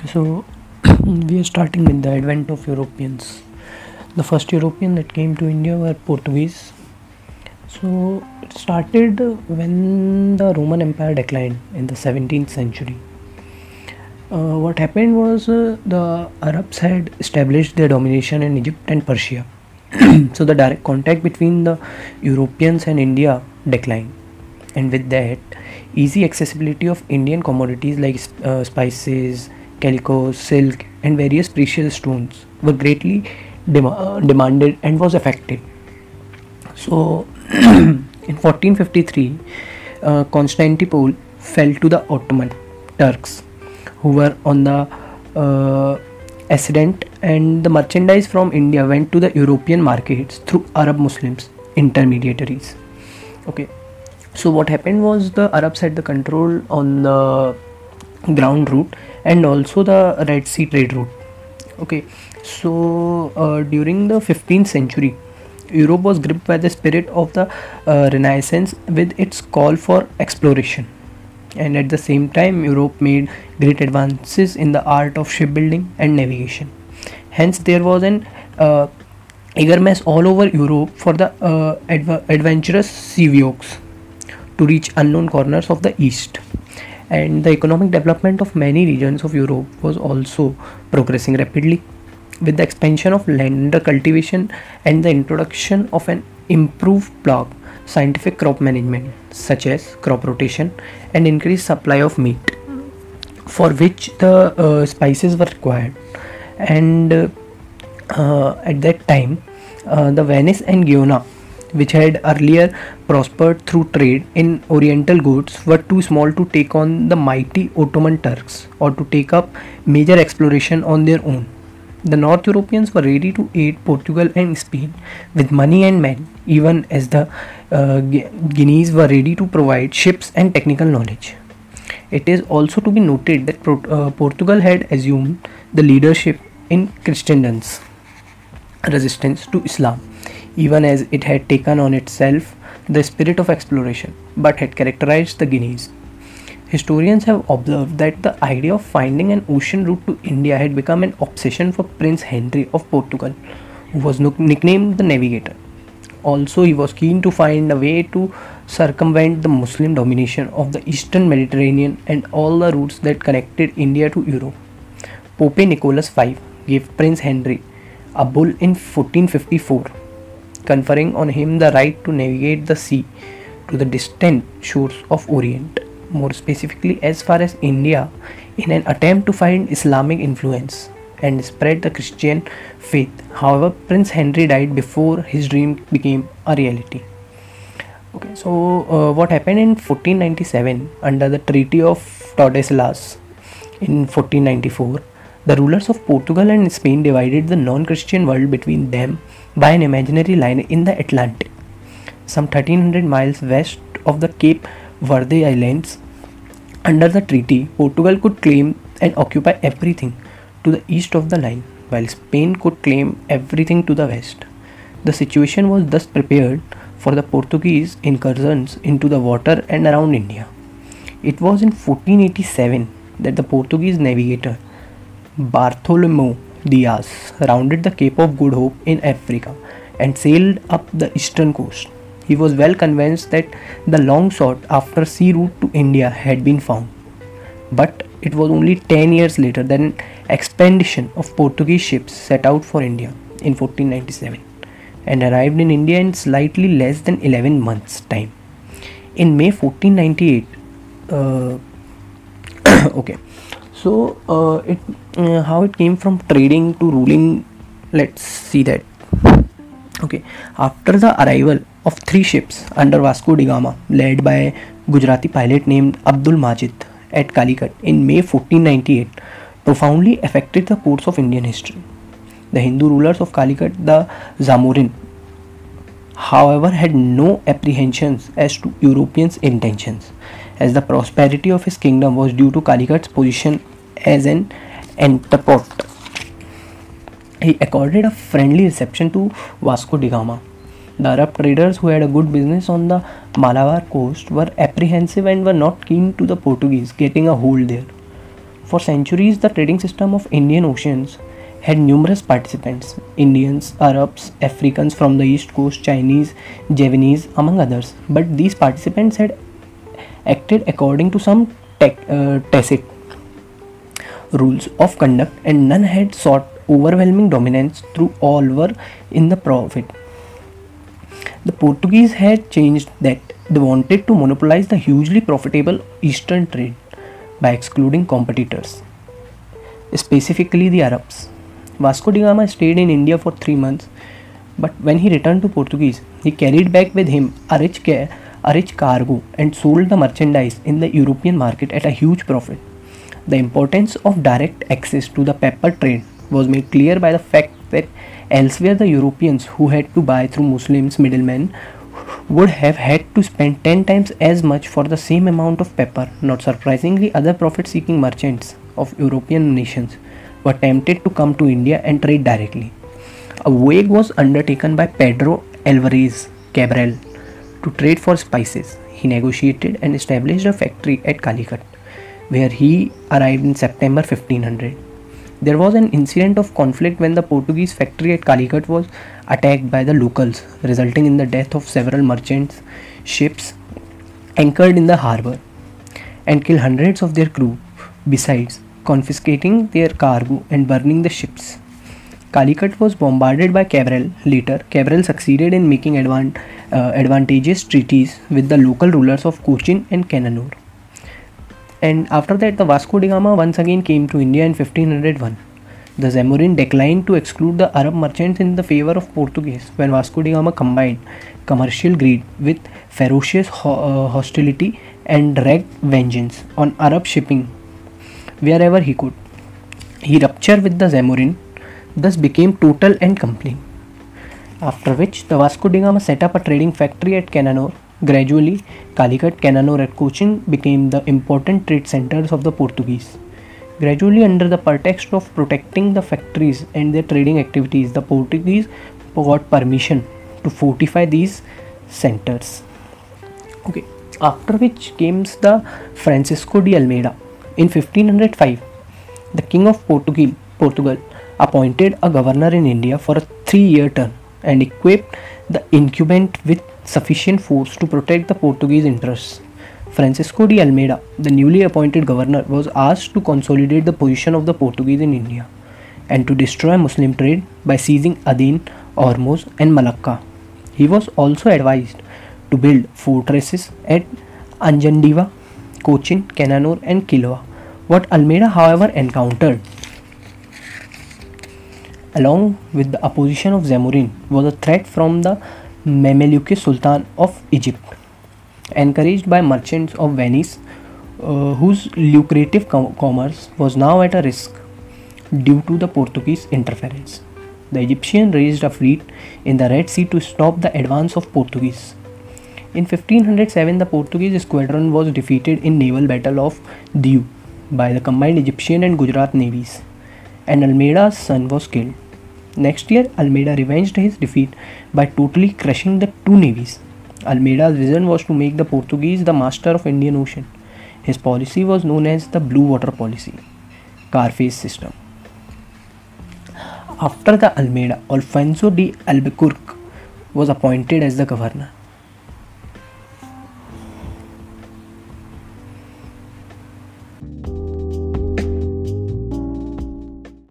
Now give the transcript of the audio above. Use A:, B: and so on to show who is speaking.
A: Okay, so we are starting with the advent of Europeans. The first European that came to India were Portuguese. So it started when the Roman Empire declined in the 17th century. Uh, what happened was uh, the Arabs had established their domination in Egypt and Persia. so the direct contact between the Europeans and India declined. And with that, easy accessibility of Indian commodities like uh, spices, calico, silk, and various precious stones were greatly dem- uh, demanded and was affected. So, in 1453, uh, Constantinople fell to the Ottoman Turks, who were on the uh, ascendant, and the merchandise from India went to the European markets through Arab Muslims intermediaries. Okay, so what happened was the Arabs had the control on the ground route and also the Red Sea trade route. Okay, so uh, during the 15th century, Europe was gripped by the spirit of the uh, Renaissance with its call for exploration. And at the same time, Europe made great advances in the art of shipbuilding and navigation. Hence, there was an uh, eagerness all over Europe for the uh, adv- adventurous sea to reach unknown corners of the East and the economic development of many regions of Europe was also progressing rapidly. With the expansion of land cultivation and the introduction of an improved block scientific crop management such as crop rotation and increased supply of meat for which the uh, spices were required. And uh, uh, at that time uh, the Venice and Genoa which had earlier prospered through trade in oriental goods were too small to take on the mighty Ottoman Turks or to take up major exploration on their own. The North Europeans were ready to aid Portugal and Spain with money and men, even as the uh, Genoese were ready to provide ships and technical knowledge. It is also to be noted that Pro- uh, Portugal had assumed the leadership in Christendom's resistance to Islam even as it had taken on itself the spirit of exploration but had characterized the Genoese. Historians have observed that the idea of finding an ocean route to India had become an obsession for Prince Henry of Portugal, who was nicknamed the Navigator. Also, he was keen to find a way to circumvent the Muslim domination of the eastern Mediterranean and all the routes that connected India to Europe. Pope Nicholas V gave Prince Henry a bull in 1454 conferring on him the right to navigate the sea to the distant shores of Orient, more specifically as far as India, in an attempt to find Islamic influence and spread the Christian faith. However, Prince Henry died before his dream became a reality. Okay, so uh, what happened in 1497 under the Treaty of Tordesillas in 1494? The rulers of Portugal and Spain divided the non Christian world between them by an imaginary line in the Atlantic, some 1300 miles west of the Cape Verde Islands. Under the treaty, Portugal could claim and occupy everything to the east of the line, while Spain could claim everything to the west. The situation was thus prepared for the Portuguese incursions into the water and around India. It was in 1487 that the Portuguese navigator Bartholomew Diaz rounded the Cape of Good Hope in Africa and sailed up the eastern coast. He was well convinced that the long sought after sea route to India had been found. But it was only 10 years later that an expedition of Portuguese ships set out for India in 1497 and arrived in India in slightly less than 11 months' time. In May 1498, uh, okay, so uh, it uh, how it came from trading to ruling let's see that. Okay after the arrival of three ships under vasco da gama led by gujarati pilot named abdul majid at calicut in may 1498 profoundly affected the course of indian history. The hindu rulers of calicut the zamorin however had no apprehensions as to europeans intentions as the prosperity of his kingdom was due to Calicut's position as an entrepot. He accorded a friendly reception to Vasco da Gama. The Arab traders who had a good business on the Malabar coast were apprehensive and were not keen to the Portuguese getting a hold there. For centuries, the trading system of Indian Oceans had numerous participants Indians, Arabs, Africans from the East Coast, Chinese, Javanese, among others. But these participants had acted according to some uh, tacit rules of conduct, and none had sought overwhelming dominance through all were in the profit. The Portuguese had changed that they wanted to monopolize the hugely profitable eastern trade by excluding competitors, specifically the Arabs. Vasco da Gama stayed in India for three months, but when he returned to Portuguese, he carried back with him a rich, a rich cargo and sold the merchandise in the European market at a huge profit. The importance of direct access to the pepper trade was made clear by the fact that elsewhere the Europeans who had to buy through Muslims middlemen would have had to spend 10 times as much for the same amount of pepper. Not surprisingly, other profit seeking merchants of European nations were tempted to come to India and trade directly. A voyage was undertaken by Pedro Alvarez Cabral to trade for spices. He negotiated and established a factory at Calicut, where he arrived in September 1500. There was an incident of conflict when the Portuguese factory at Calicut was attacked by the locals, resulting in the death of several merchants' ships anchored in the harbor and killed hundreds of their crew, besides confiscating their cargo and burning the ships. Calicut was bombarded by Cabral. Later, Cabral succeeded in making advan- uh, advantageous treaties with the local rulers of Cochin and Cananore. And after that, the Vasco da Gama once again came to India in 1501. The Zamorin declined to exclude the Arab merchants in the favor of Portuguese when Vasco da Gama combined commercial greed with ferocious ho- uh, hostility and wreaked vengeance on Arab shipping wherever he could. He ruptured with the Zamorin, thus became total and complete. After which, the Vasco da Gama set up a trading factory at Cananore. Gradually, Calicut, Cananore, and Cochin became the important trade centers of the Portuguese. Gradually, under the pretext of protecting the factories and their trading activities, the Portuguese got permission to fortify these centers. Okay, after which came the Francisco de Almeida. In 1505, the King of Portugal, Portugal appointed a governor in India for a three year term and equipped the incumbent with sufficient force to protect the Portuguese interests. Francisco de Almeida, the newly appointed governor, was asked to consolidate the position of the Portuguese in India and to destroy Muslim trade by seizing Aden, Hormuz, and Malacca. He was also advised to build fortresses at Anjandiva, Cochin, Cananore, and Kilwa. What Almeida, however, encountered along with the opposition of Zamorin was a threat from the Mameluke Sultan of Egypt, encouraged by merchants of Venice, uh, whose lucrative com- commerce was now at a risk due to the Portuguese interference. The Egyptian raised a fleet in the Red Sea to stop the advance of Portuguese. In 1507, the Portuguese squadron was defeated in naval battle of Diu by the combined Egyptian and Gujarat navies, and Almeida's son was killed. Next year, Almeida revenged his defeat by totally crushing the two navies. Almeida's vision was to make the Portuguese the master of Indian Ocean. His policy was known as the Blue Water Policy, Cartaz system. After the Almeida, Alfonso de Albuquerque was appointed as the governor.